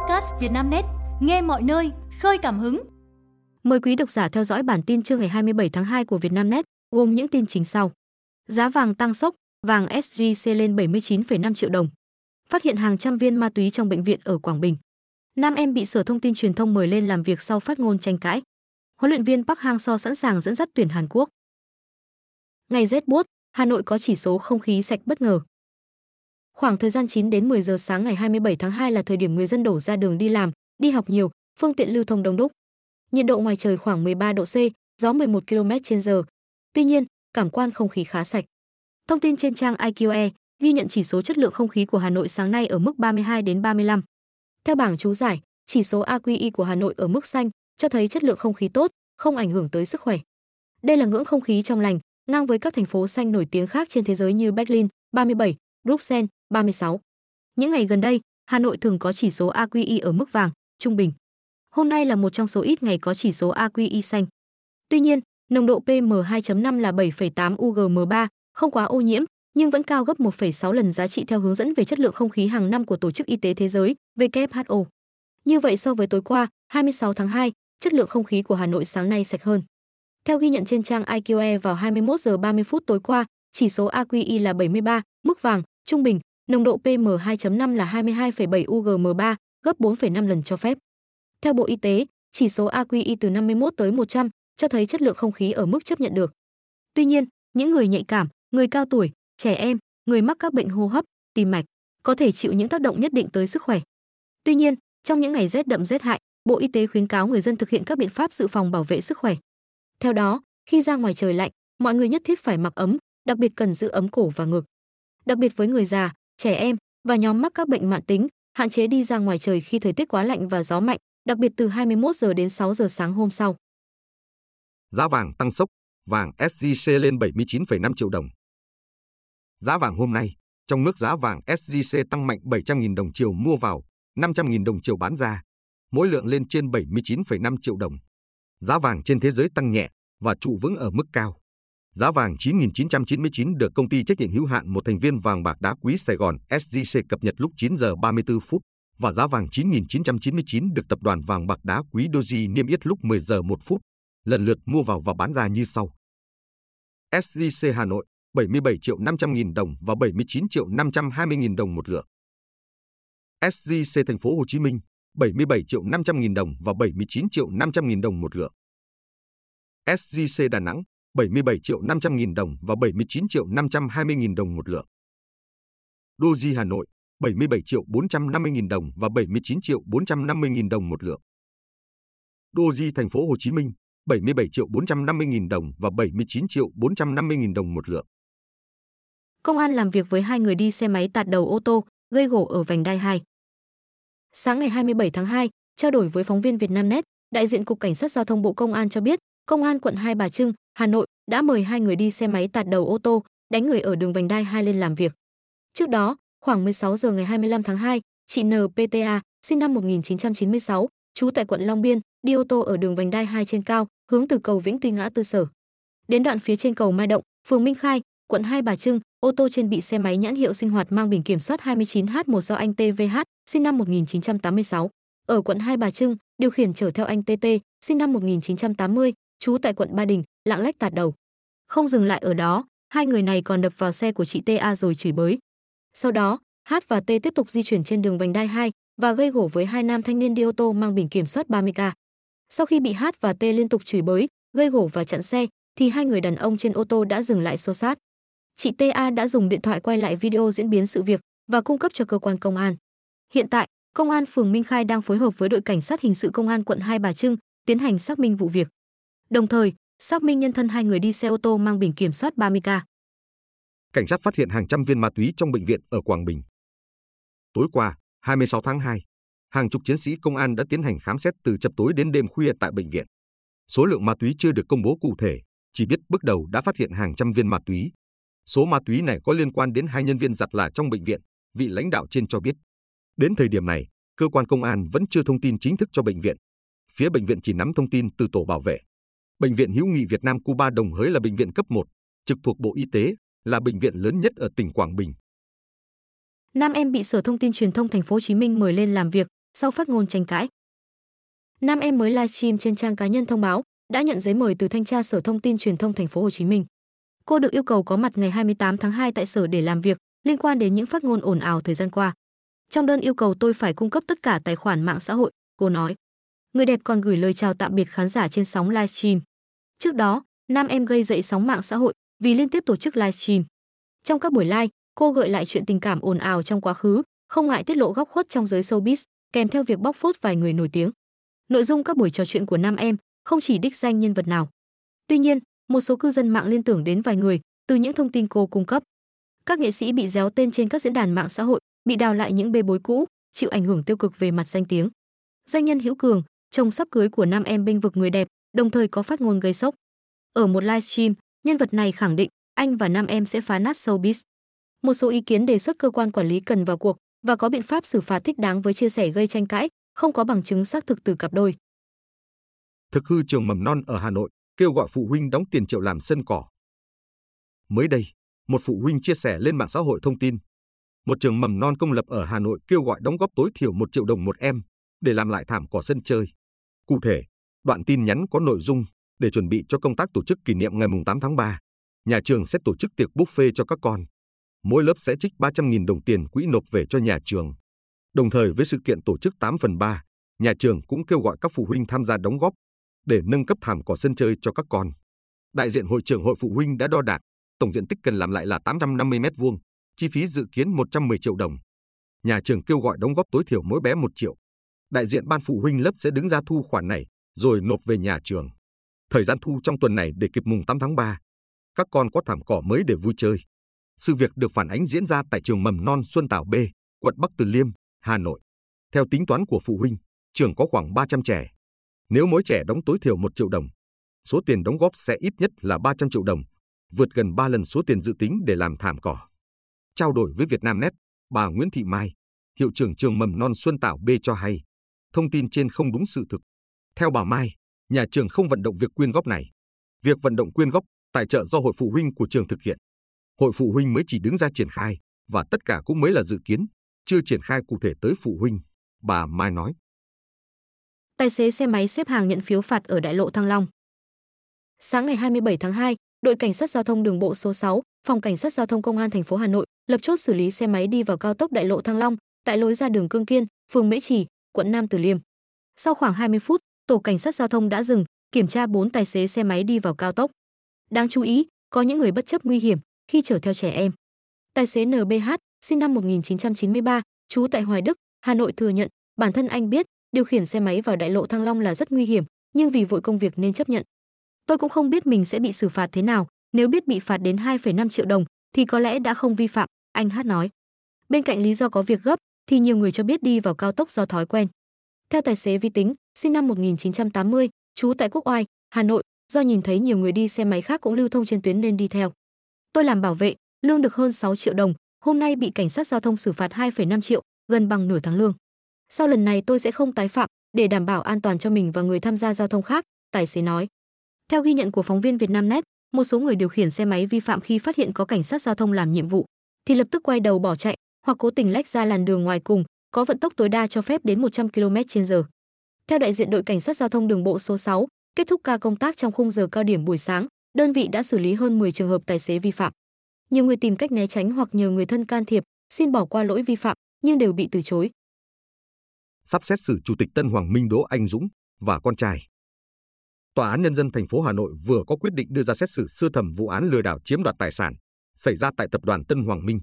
podcast Vietnamnet, nghe mọi nơi, khơi cảm hứng. Mời quý độc giả theo dõi bản tin trưa ngày 27 tháng 2 của Vietnamnet, gồm những tin chính sau. Giá vàng tăng sốc, vàng SJC lên 79,5 triệu đồng. Phát hiện hàng trăm viên ma túy trong bệnh viện ở Quảng Bình. Nam em bị Sở Thông tin Truyền thông mời lên làm việc sau phát ngôn tranh cãi. Huấn luyện viên Park Hang-seo sẵn sàng dẫn dắt tuyển Hàn Quốc. Ngày rét buốt, Hà Nội có chỉ số không khí sạch bất ngờ. Khoảng thời gian 9 đến 10 giờ sáng ngày 27 tháng 2 là thời điểm người dân đổ ra đường đi làm, đi học nhiều, phương tiện lưu thông đông đúc. Nhiệt độ ngoài trời khoảng 13 độ C, gió 11 km/h. Tuy nhiên, cảm quan không khí khá sạch. Thông tin trên trang IQE ghi nhận chỉ số chất lượng không khí của Hà Nội sáng nay ở mức 32 đến 35. Theo bảng chú giải, chỉ số AQI của Hà Nội ở mức xanh, cho thấy chất lượng không khí tốt, không ảnh hưởng tới sức khỏe. Đây là ngưỡng không khí trong lành, ngang với các thành phố xanh nổi tiếng khác trên thế giới như Berlin 37, Bruxelles 36. Những ngày gần đây, Hà Nội thường có chỉ số AQI ở mức vàng, trung bình. Hôm nay là một trong số ít ngày có chỉ số AQI xanh. Tuy nhiên, nồng độ PM2.5 là 7,8 UGM3, không quá ô nhiễm, nhưng vẫn cao gấp 1,6 lần giá trị theo hướng dẫn về chất lượng không khí hàng năm của Tổ chức Y tế Thế giới WHO. Như vậy so với tối qua, 26 tháng 2, chất lượng không khí của Hà Nội sáng nay sạch hơn. Theo ghi nhận trên trang IQE vào 21 giờ 30 phút tối qua, chỉ số AQI là 73, mức vàng, trung bình, nồng độ PM2.5 là 22,7 UGM3, gấp 4,5 lần cho phép. Theo Bộ Y tế, chỉ số AQI từ 51 tới 100 cho thấy chất lượng không khí ở mức chấp nhận được. Tuy nhiên, những người nhạy cảm, người cao tuổi, trẻ em, người mắc các bệnh hô hấp, tim mạch có thể chịu những tác động nhất định tới sức khỏe. Tuy nhiên, trong những ngày rét đậm rét hại, Bộ Y tế khuyến cáo người dân thực hiện các biện pháp dự phòng bảo vệ sức khỏe. Theo đó, khi ra ngoài trời lạnh, mọi người nhất thiết phải mặc ấm, đặc biệt cần giữ ấm cổ và ngực. Đặc biệt với người già, trẻ em và nhóm mắc các bệnh mãn tính, hạn chế đi ra ngoài trời khi thời tiết quá lạnh và gió mạnh, đặc biệt từ 21 giờ đến 6 giờ sáng hôm sau. Giá vàng tăng sốc, vàng SJC lên 79,5 triệu đồng. Giá vàng hôm nay, trong nước giá vàng SJC tăng mạnh 700.000 đồng chiều mua vào, 500.000 đồng chiều bán ra, mỗi lượng lên trên 79,5 triệu đồng. Giá vàng trên thế giới tăng nhẹ và trụ vững ở mức cao. Giá vàng 9.999 được công ty trách nhiệm hữu hạn một thành viên vàng bạc đá quý Sài Gòn SJC cập nhật lúc 9 giờ 34 phút và giá vàng 9.999 được tập đoàn vàng bạc đá quý Doji niêm yết lúc 10 giờ 1 phút, lần lượt mua vào và bán ra như sau. SJC Hà Nội 77 triệu 500 nghìn đồng và 79 triệu 520 nghìn đồng một lượng. SJC Thành phố Hồ Chí Minh 77 triệu 500 nghìn đồng và 79 triệu 500 nghìn đồng một lượng. SJC Đà Nẵng 77 triệu 500 nghìn đồng và 79 triệu 520 nghìn đồng một lượng. Doji Hà Nội 77 triệu 450 nghìn đồng và 79 triệu 450 nghìn đồng một lượng. Doji Thành phố Hồ Chí Minh 77 triệu 450 nghìn đồng và 79 triệu 450 nghìn đồng một lượng. Công an làm việc với hai người đi xe máy tạt đầu ô tô, gây gỗ ở vành đai 2. Sáng ngày 27 tháng 2, trao đổi với phóng viên Vietnamnet, đại diện Cục Cảnh sát Giao thông Bộ Công an cho biết, Công an quận Hai Bà Trưng, Hà Nội đã mời hai người đi xe máy tạt đầu ô tô, đánh người ở đường vành đai 2 lên làm việc. Trước đó, khoảng 16 giờ ngày 25 tháng 2, chị NPTA, sinh năm 1996, trú tại quận Long Biên, đi ô tô ở đường vành đai 2 trên cao, hướng từ cầu Vĩnh Tuy ngã tư sở. Đến đoạn phía trên cầu Mai Động, phường Minh Khai, quận Hai Bà Trưng, ô tô trên bị xe máy nhãn hiệu sinh hoạt mang biển kiểm soát 29H1 do anh TVH, sinh năm 1986, ở quận Hai Bà Trưng, điều khiển chở theo anh TT, sinh năm 1980, trú tại quận Ba Đình, lạng lách tạt đầu. Không dừng lại ở đó, hai người này còn đập vào xe của chị TA rồi chửi bới. Sau đó, H và T tiếp tục di chuyển trên đường vành đai 2 và gây gổ với hai nam thanh niên đi ô tô mang biển kiểm soát 30K. Sau khi bị H và T liên tục chửi bới, gây gổ và chặn xe, thì hai người đàn ông trên ô tô đã dừng lại xô sát. Chị TA đã dùng điện thoại quay lại video diễn biến sự việc và cung cấp cho cơ quan công an. Hiện tại, công an phường Minh Khai đang phối hợp với đội cảnh sát hình sự công an quận Hai Bà Trưng tiến hành xác minh vụ việc. Đồng thời, xác minh nhân thân hai người đi xe ô tô mang biển kiểm soát 30K. Cảnh sát phát hiện hàng trăm viên ma túy trong bệnh viện ở Quảng Bình. Tối qua, 26 tháng 2, hàng chục chiến sĩ công an đã tiến hành khám xét từ chập tối đến đêm khuya tại bệnh viện. Số lượng ma túy chưa được công bố cụ thể, chỉ biết bước đầu đã phát hiện hàng trăm viên ma túy. Số ma túy này có liên quan đến hai nhân viên giặt là trong bệnh viện, vị lãnh đạo trên cho biết. Đến thời điểm này, cơ quan công an vẫn chưa thông tin chính thức cho bệnh viện. Phía bệnh viện chỉ nắm thông tin từ tổ bảo vệ. Bệnh viện Hữu nghị Việt Nam Cuba Đồng Hới là bệnh viện cấp 1, trực thuộc Bộ Y tế, là bệnh viện lớn nhất ở tỉnh Quảng Bình. Nam em bị Sở Thông tin Truyền thông Thành phố Hồ Chí Minh mời lên làm việc sau phát ngôn tranh cãi. Nam em mới livestream trên trang cá nhân thông báo đã nhận giấy mời từ thanh tra Sở Thông tin Truyền thông thành phố Hồ Chí Minh. Cô được yêu cầu có mặt ngày 28 tháng 2 tại sở để làm việc liên quan đến những phát ngôn ồn ào thời gian qua. Trong đơn yêu cầu tôi phải cung cấp tất cả tài khoản mạng xã hội, cô nói. Người đẹp còn gửi lời chào tạm biệt khán giả trên sóng livestream. Trước đó, nam em gây dậy sóng mạng xã hội vì liên tiếp tổ chức livestream. Trong các buổi live, cô gợi lại chuyện tình cảm ồn ào trong quá khứ, không ngại tiết lộ góc khuất trong giới showbiz, kèm theo việc bóc phốt vài người nổi tiếng. Nội dung các buổi trò chuyện của nam em không chỉ đích danh nhân vật nào. Tuy nhiên, một số cư dân mạng liên tưởng đến vài người từ những thông tin cô cung cấp. Các nghệ sĩ bị déo tên trên các diễn đàn mạng xã hội, bị đào lại những bê bối cũ, chịu ảnh hưởng tiêu cực về mặt danh tiếng. Doanh nhân Hữu Cường, chồng sắp cưới của nam em bênh vực người đẹp, đồng thời có phát ngôn gây sốc. Ở một livestream, nhân vật này khẳng định anh và nam em sẽ phá nát showbiz. Một số ý kiến đề xuất cơ quan quản lý cần vào cuộc và có biện pháp xử phạt thích đáng với chia sẻ gây tranh cãi, không có bằng chứng xác thực từ cặp đôi. Thực hư trường mầm non ở Hà Nội kêu gọi phụ huynh đóng tiền triệu làm sân cỏ. Mới đây, một phụ huynh chia sẻ lên mạng xã hội thông tin, một trường mầm non công lập ở Hà Nội kêu gọi đóng góp tối thiểu 1 triệu đồng một em để làm lại thảm cỏ sân chơi. Cụ thể, đoạn tin nhắn có nội dung để chuẩn bị cho công tác tổ chức kỷ niệm ngày 8 tháng 3, nhà trường sẽ tổ chức tiệc buffet cho các con. Mỗi lớp sẽ trích 300.000 đồng tiền quỹ nộp về cho nhà trường. Đồng thời với sự kiện tổ chức 8 phần 3, nhà trường cũng kêu gọi các phụ huynh tham gia đóng góp để nâng cấp thảm cỏ sân chơi cho các con. Đại diện hội trưởng hội phụ huynh đã đo đạc, tổng diện tích cần làm lại là 850 m2, chi phí dự kiến 110 triệu đồng. Nhà trường kêu gọi đóng góp tối thiểu mỗi bé 1 triệu. Đại diện ban phụ huynh lớp sẽ đứng ra thu khoản này rồi nộp về nhà trường. Thời gian thu trong tuần này để kịp mùng 8 tháng 3. Các con có thảm cỏ mới để vui chơi. Sự việc được phản ánh diễn ra tại trường mầm non Xuân Tảo B, quận Bắc Từ Liêm, Hà Nội. Theo tính toán của phụ huynh, trường có khoảng 300 trẻ. Nếu mỗi trẻ đóng tối thiểu 1 triệu đồng, số tiền đóng góp sẽ ít nhất là 300 triệu đồng, vượt gần 3 lần số tiền dự tính để làm thảm cỏ. Trao đổi với Vietnamnet, bà Nguyễn Thị Mai, hiệu trưởng trường mầm non Xuân Tảo B cho hay, thông tin trên không đúng sự thực. Theo bà Mai, nhà trường không vận động việc quyên góp này. Việc vận động quyên góp, tài trợ do hội phụ huynh của trường thực hiện. Hội phụ huynh mới chỉ đứng ra triển khai và tất cả cũng mới là dự kiến, chưa triển khai cụ thể tới phụ huynh, bà Mai nói. Tài xế xe máy xếp hàng nhận phiếu phạt ở đại lộ Thăng Long. Sáng ngày 27 tháng 2, đội cảnh sát giao thông đường bộ số 6, phòng cảnh sát giao thông công an thành phố Hà Nội lập chốt xử lý xe máy đi vào cao tốc đại lộ Thăng Long tại lối ra đường Cương Kiên, phường Mễ Trì, quận Nam Từ Liêm. Sau khoảng 20 phút, tổ cảnh sát giao thông đã dừng, kiểm tra 4 tài xế xe máy đi vào cao tốc. Đáng chú ý, có những người bất chấp nguy hiểm khi chở theo trẻ em. Tài xế NBH, sinh năm 1993, trú tại Hoài Đức, Hà Nội thừa nhận, bản thân anh biết điều khiển xe máy vào đại lộ Thăng Long là rất nguy hiểm, nhưng vì vội công việc nên chấp nhận. Tôi cũng không biết mình sẽ bị xử phạt thế nào, nếu biết bị phạt đến 2,5 triệu đồng thì có lẽ đã không vi phạm, anh Hát nói. Bên cạnh lý do có việc gấp thì nhiều người cho biết đi vào cao tốc do thói quen. Theo tài xế Vi Tính, sinh năm 1980, trú tại Quốc Oai, Hà Nội, do nhìn thấy nhiều người đi xe máy khác cũng lưu thông trên tuyến nên đi theo. Tôi làm bảo vệ, lương được hơn 6 triệu đồng, hôm nay bị cảnh sát giao thông xử phạt 2,5 triệu, gần bằng nửa tháng lương. Sau lần này tôi sẽ không tái phạm để đảm bảo an toàn cho mình và người tham gia giao thông khác, tài xế nói. Theo ghi nhận của phóng viên Vietnamnet, một số người điều khiển xe máy vi phạm khi phát hiện có cảnh sát giao thông làm nhiệm vụ thì lập tức quay đầu bỏ chạy hoặc cố tình lách ra làn đường ngoài cùng, có vận tốc tối đa cho phép đến 100 km/h. Theo đại diện đội cảnh sát giao thông đường bộ số 6, kết thúc ca công tác trong khung giờ cao điểm buổi sáng, đơn vị đã xử lý hơn 10 trường hợp tài xế vi phạm. Nhiều người tìm cách né tránh hoặc nhờ người thân can thiệp, xin bỏ qua lỗi vi phạm nhưng đều bị từ chối sắp xét xử Chủ tịch Tân Hoàng Minh Đỗ Anh Dũng và con trai. Tòa án Nhân dân thành phố Hà Nội vừa có quyết định đưa ra xét xử sơ thẩm vụ án lừa đảo chiếm đoạt tài sản xảy ra tại tập đoàn Tân Hoàng Minh.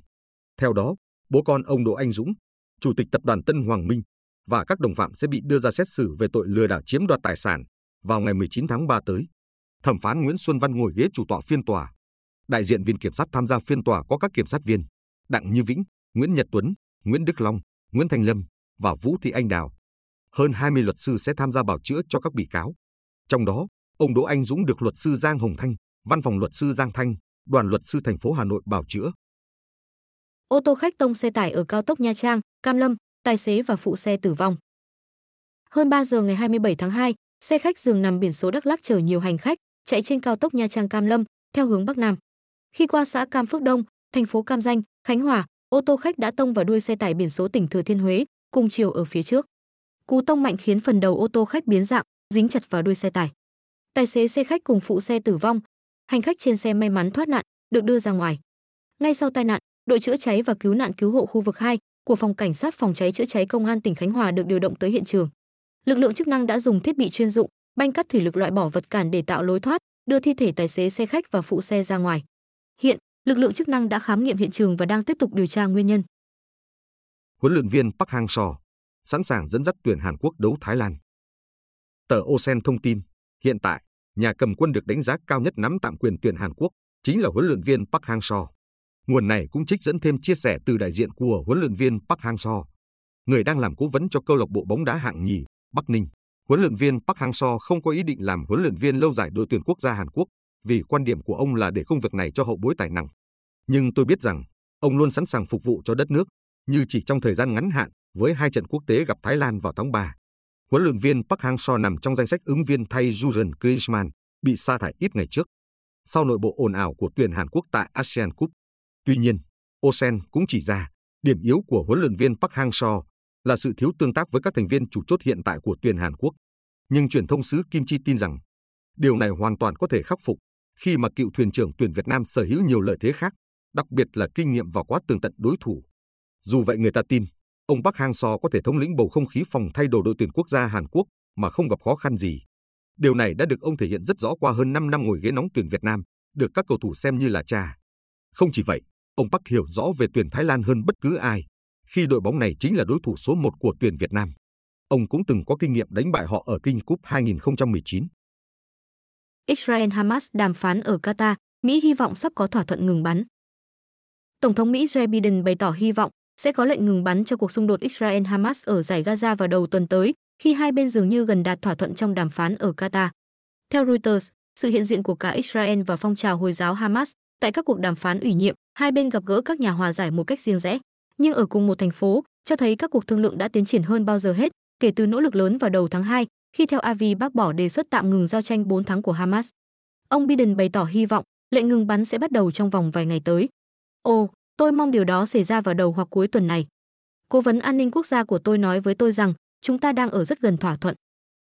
Theo đó, bố con ông Đỗ Anh Dũng, Chủ tịch tập đoàn Tân Hoàng Minh và các đồng phạm sẽ bị đưa ra xét xử về tội lừa đảo chiếm đoạt tài sản vào ngày 19 tháng 3 tới. Thẩm phán Nguyễn Xuân Văn ngồi ghế chủ tọa phiên tòa. Đại diện viện kiểm sát tham gia phiên tòa có các kiểm sát viên Đặng Như Vĩnh, Nguyễn Nhật Tuấn, Nguyễn Đức Long, Nguyễn Thành Lâm, và Vũ Thị Anh Đào. Hơn 20 luật sư sẽ tham gia bảo chữa cho các bị cáo. Trong đó, ông Đỗ Anh Dũng được luật sư Giang Hồng Thanh, văn phòng luật sư Giang Thanh, đoàn luật sư thành phố Hà Nội bảo chữa. Ô tô khách tông xe tải ở cao tốc Nha Trang, Cam Lâm, tài xế và phụ xe tử vong. Hơn 3 giờ ngày 27 tháng 2, xe khách dường nằm biển số Đắk Lắk chở nhiều hành khách, chạy trên cao tốc Nha Trang Cam Lâm theo hướng bắc nam. Khi qua xã Cam Phước Đông, thành phố Cam Danh, Khánh Hòa, ô tô khách đã tông vào đuôi xe tải biển số tỉnh Thừa Thiên Huế, cùng chiều ở phía trước. Cú tông mạnh khiến phần đầu ô tô khách biến dạng, dính chặt vào đuôi xe tải. Tài xế xe khách cùng phụ xe tử vong, hành khách trên xe may mắn thoát nạn, được đưa ra ngoài. Ngay sau tai nạn, đội chữa cháy và cứu nạn cứu hộ khu vực 2 của phòng cảnh sát phòng cháy chữa cháy công an tỉnh Khánh Hòa được điều động tới hiện trường. Lực lượng chức năng đã dùng thiết bị chuyên dụng, banh cắt thủy lực loại bỏ vật cản để tạo lối thoát, đưa thi thể tài xế xe khách và phụ xe ra ngoài. Hiện, lực lượng chức năng đã khám nghiệm hiện trường và đang tiếp tục điều tra nguyên nhân. Huấn luyện viên Park Hang-seo sẵn sàng dẫn dắt tuyển Hàn Quốc đấu Thái Lan. Tờ Osen thông tin, hiện tại, nhà cầm quân được đánh giá cao nhất nắm tạm quyền tuyển Hàn Quốc chính là huấn luyện viên Park Hang-seo. Nguồn này cũng trích dẫn thêm chia sẻ từ đại diện của huấn luyện viên Park Hang-seo, người đang làm cố vấn cho câu lạc bộ bóng đá hạng nhì Bắc Ninh. Huấn luyện viên Park Hang-seo không có ý định làm huấn luyện viên lâu dài đội tuyển quốc gia Hàn Quốc vì quan điểm của ông là để công việc này cho hậu bối tài năng. Nhưng tôi biết rằng ông luôn sẵn sàng phục vụ cho đất nước, như chỉ trong thời gian ngắn hạn với hai trận quốc tế gặp Thái Lan vào tháng 3. Huấn luyện viên Park Hang-seo nằm trong danh sách ứng viên thay Jurgen Klinsmann bị sa thải ít ngày trước. Sau nội bộ ồn ào của tuyển Hàn Quốc tại ASEAN Cup. Tuy nhiên, Osen cũng chỉ ra điểm yếu của huấn luyện viên Park Hang-seo là sự thiếu tương tác với các thành viên chủ chốt hiện tại của tuyển Hàn Quốc. Nhưng truyền thông xứ Kim Chi tin rằng điều này hoàn toàn có thể khắc phục khi mà cựu thuyền trưởng tuyển Việt Nam sở hữu nhiều lợi thế khác, đặc biệt là kinh nghiệm và quá tường tận đối thủ. Dù vậy người ta tin, ông Park Hang-seo có thể thống lĩnh bầu không khí phòng thay đồ đội tuyển quốc gia Hàn Quốc mà không gặp khó khăn gì. Điều này đã được ông thể hiện rất rõ qua hơn 5 năm ngồi ghế nóng tuyển Việt Nam, được các cầu thủ xem như là cha. Không chỉ vậy, ông Park hiểu rõ về tuyển Thái Lan hơn bất cứ ai, khi đội bóng này chính là đối thủ số 1 của tuyển Việt Nam. Ông cũng từng có kinh nghiệm đánh bại họ ở King Cup 2019. Israel-Hamas đàm phán ở Qatar, Mỹ hy vọng sắp có thỏa thuận ngừng bắn. Tổng thống Mỹ Joe Biden bày tỏ hy vọng sẽ có lệnh ngừng bắn cho cuộc xung đột Israel-Hamas ở giải Gaza vào đầu tuần tới, khi hai bên dường như gần đạt thỏa thuận trong đàm phán ở Qatar. Theo Reuters, sự hiện diện của cả Israel và phong trào Hồi giáo Hamas tại các cuộc đàm phán ủy nhiệm, hai bên gặp gỡ các nhà hòa giải một cách riêng rẽ, nhưng ở cùng một thành phố, cho thấy các cuộc thương lượng đã tiến triển hơn bao giờ hết kể từ nỗ lực lớn vào đầu tháng 2 khi theo Avi bác bỏ đề xuất tạm ngừng giao tranh 4 tháng của Hamas. Ông Biden bày tỏ hy vọng lệnh ngừng bắn sẽ bắt đầu trong vòng vài ngày tới. Ồ, tôi mong điều đó xảy ra vào đầu hoặc cuối tuần này. Cố vấn an ninh quốc gia của tôi nói với tôi rằng chúng ta đang ở rất gần thỏa thuận.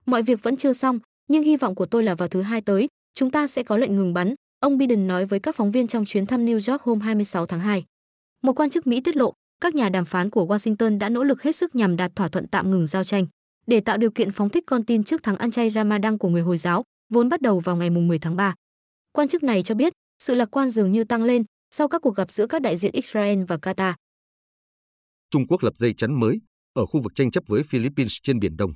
Mọi việc vẫn chưa xong, nhưng hy vọng của tôi là vào thứ hai tới, chúng ta sẽ có lệnh ngừng bắn, ông Biden nói với các phóng viên trong chuyến thăm New York hôm 26 tháng 2. Một quan chức Mỹ tiết lộ, các nhà đàm phán của Washington đã nỗ lực hết sức nhằm đạt thỏa thuận tạm ngừng giao tranh để tạo điều kiện phóng thích con tin trước tháng ăn chay Ramadan của người Hồi giáo, vốn bắt đầu vào ngày 10 tháng 3. Quan chức này cho biết, sự lạc quan dường như tăng lên sau các cuộc gặp giữa các đại diện Israel và Qatar. Trung Quốc lập dây chắn mới ở khu vực tranh chấp với Philippines trên Biển Đông.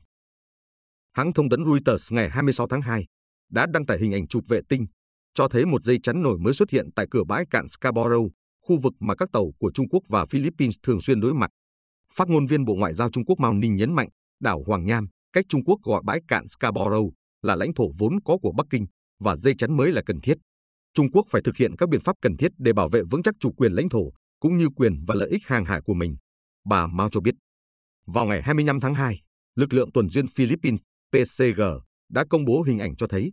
Hãng thông tấn Reuters ngày 26 tháng 2 đã đăng tải hình ảnh chụp vệ tinh cho thấy một dây chắn nổi mới xuất hiện tại cửa bãi cạn Scarborough, khu vực mà các tàu của Trung Quốc và Philippines thường xuyên đối mặt. Phát ngôn viên Bộ Ngoại giao Trung Quốc Mao Ninh nhấn mạnh, đảo Hoàng Nham, cách Trung Quốc gọi bãi cạn Scarborough là lãnh thổ vốn có của Bắc Kinh và dây chắn mới là cần thiết. Trung Quốc phải thực hiện các biện pháp cần thiết để bảo vệ vững chắc chủ quyền lãnh thổ cũng như quyền và lợi ích hàng hải của mình, bà Mao cho biết. Vào ngày 25 tháng 2, lực lượng tuần duyên Philippines PCG đã công bố hình ảnh cho thấy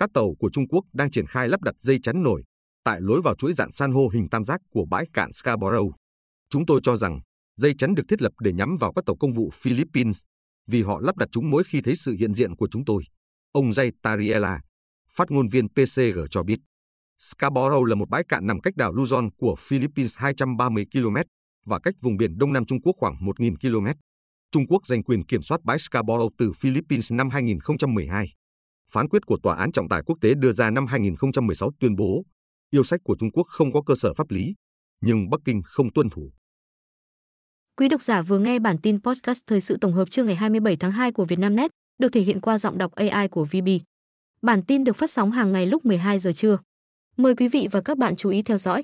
các tàu của Trung Quốc đang triển khai lắp đặt dây chắn nổi tại lối vào chuỗi dạng san hô hình tam giác của bãi cạn Scarborough. Chúng tôi cho rằng dây chắn được thiết lập để nhắm vào các tàu công vụ Philippines vì họ lắp đặt chúng mỗi khi thấy sự hiện diện của chúng tôi. Ông Jay Tariela, phát ngôn viên PCG cho biết. Scarborough là một bãi cạn nằm cách đảo Luzon của Philippines 230 km và cách vùng biển Đông Nam Trung Quốc khoảng 1.000 km. Trung Quốc giành quyền kiểm soát bãi Scarborough từ Philippines năm 2012. Phán quyết của Tòa án trọng tài quốc tế đưa ra năm 2016 tuyên bố yêu sách của Trung Quốc không có cơ sở pháp lý, nhưng Bắc Kinh không tuân thủ. Quý độc giả vừa nghe bản tin podcast thời sự tổng hợp trưa ngày 27 tháng 2 của Vietnamnet, được thể hiện qua giọng đọc AI của VB. Bản tin được phát sóng hàng ngày lúc 12 giờ trưa. Mời quý vị và các bạn chú ý theo dõi.